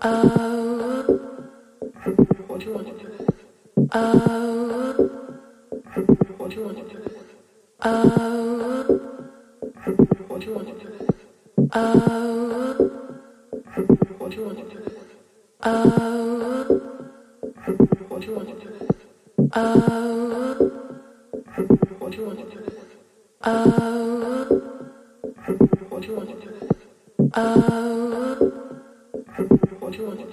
Oh. Oh.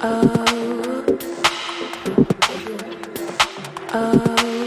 Oh. Oh.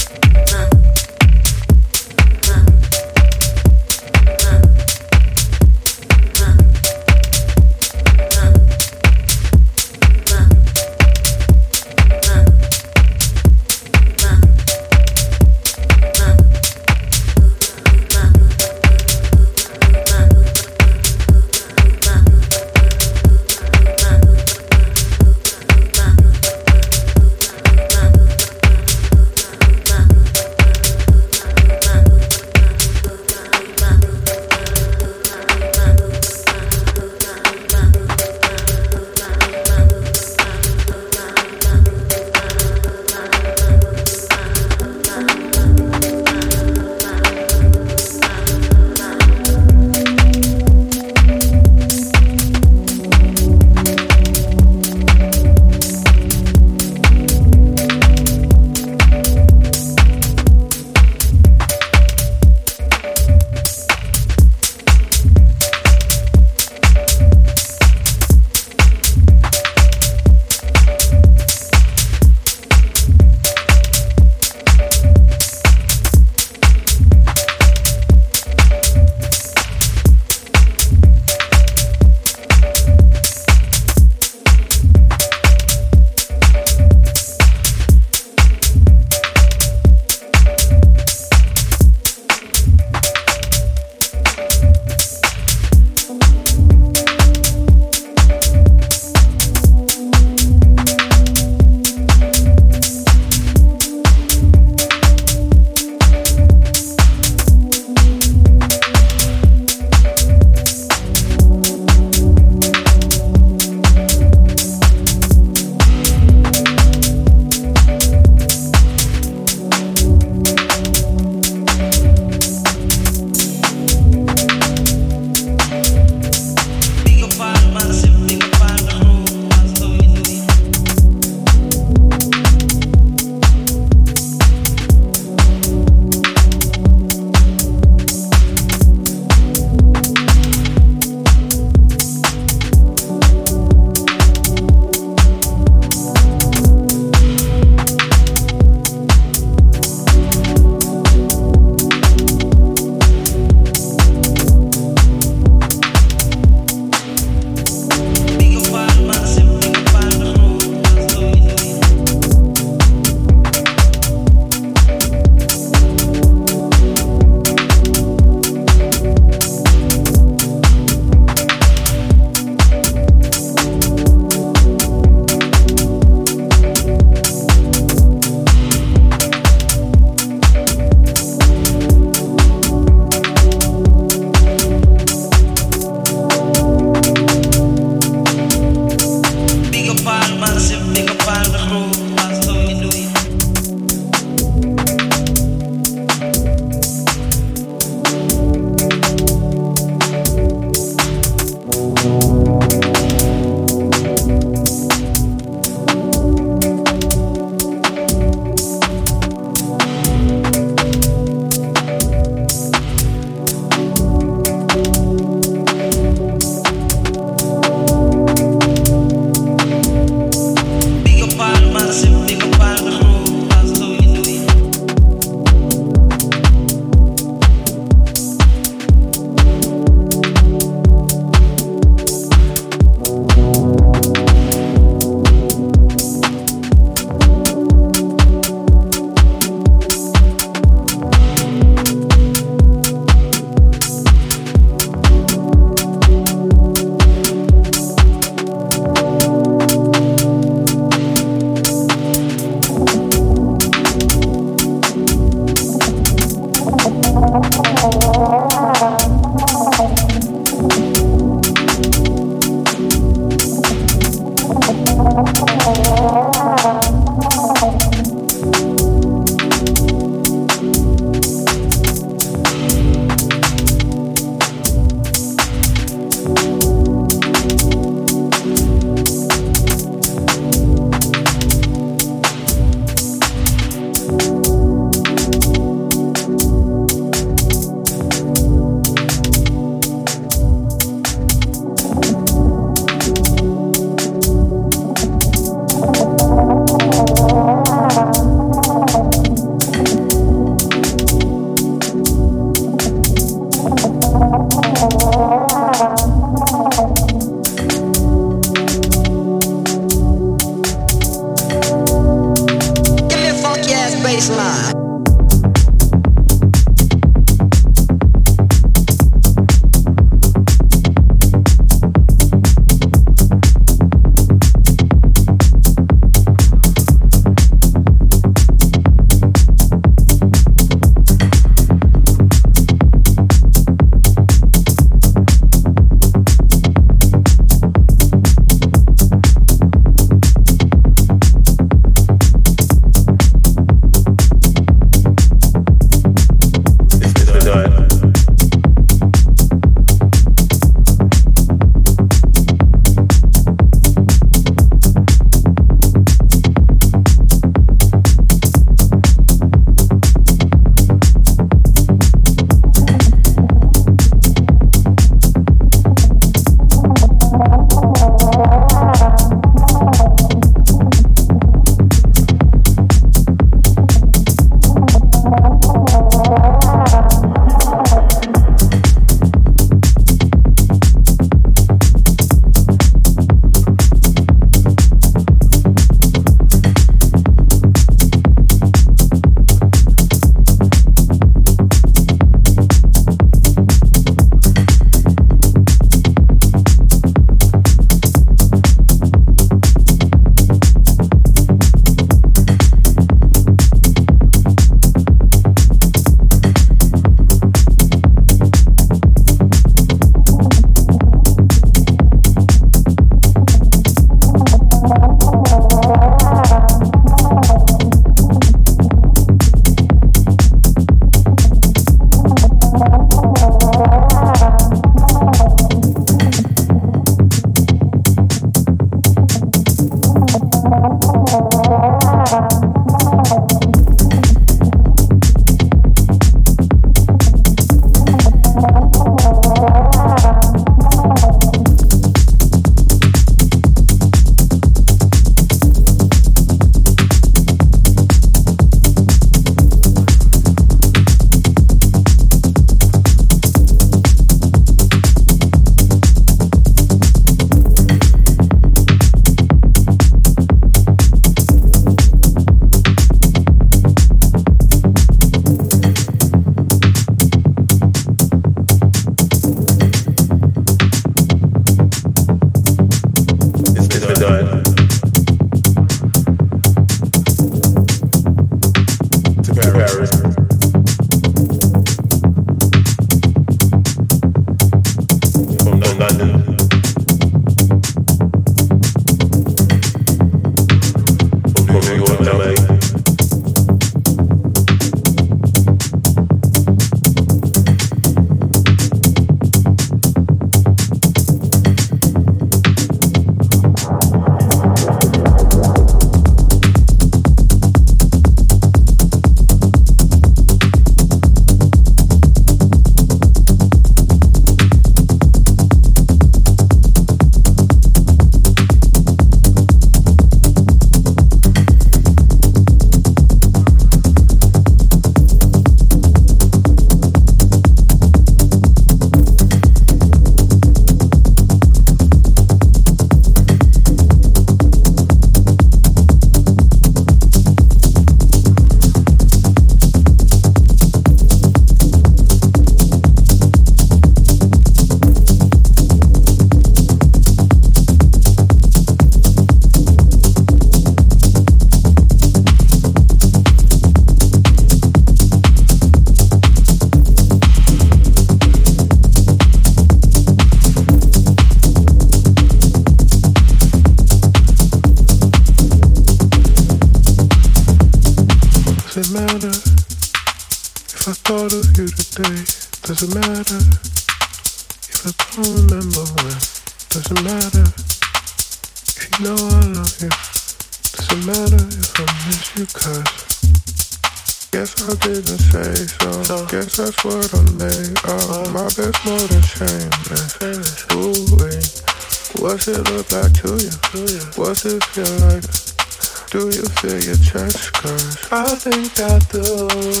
I think I do.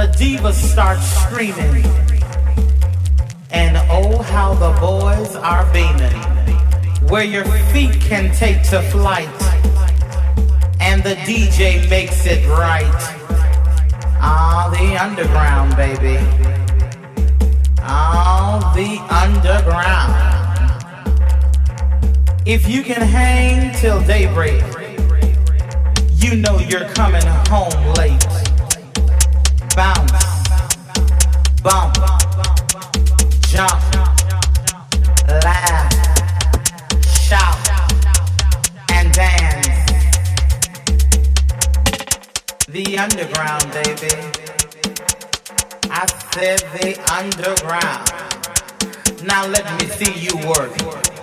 The divas start screaming, and oh, how the boys are beaming, where your feet can take to flight and the DJ makes it right. Ah, the underground, baby. Ah, the underground. If you can hang till daybreak, you know you're coming home late. Bounce, bump, jump, laugh, shout, and dance. The underground, baby. I said the underground. Now let me see you work.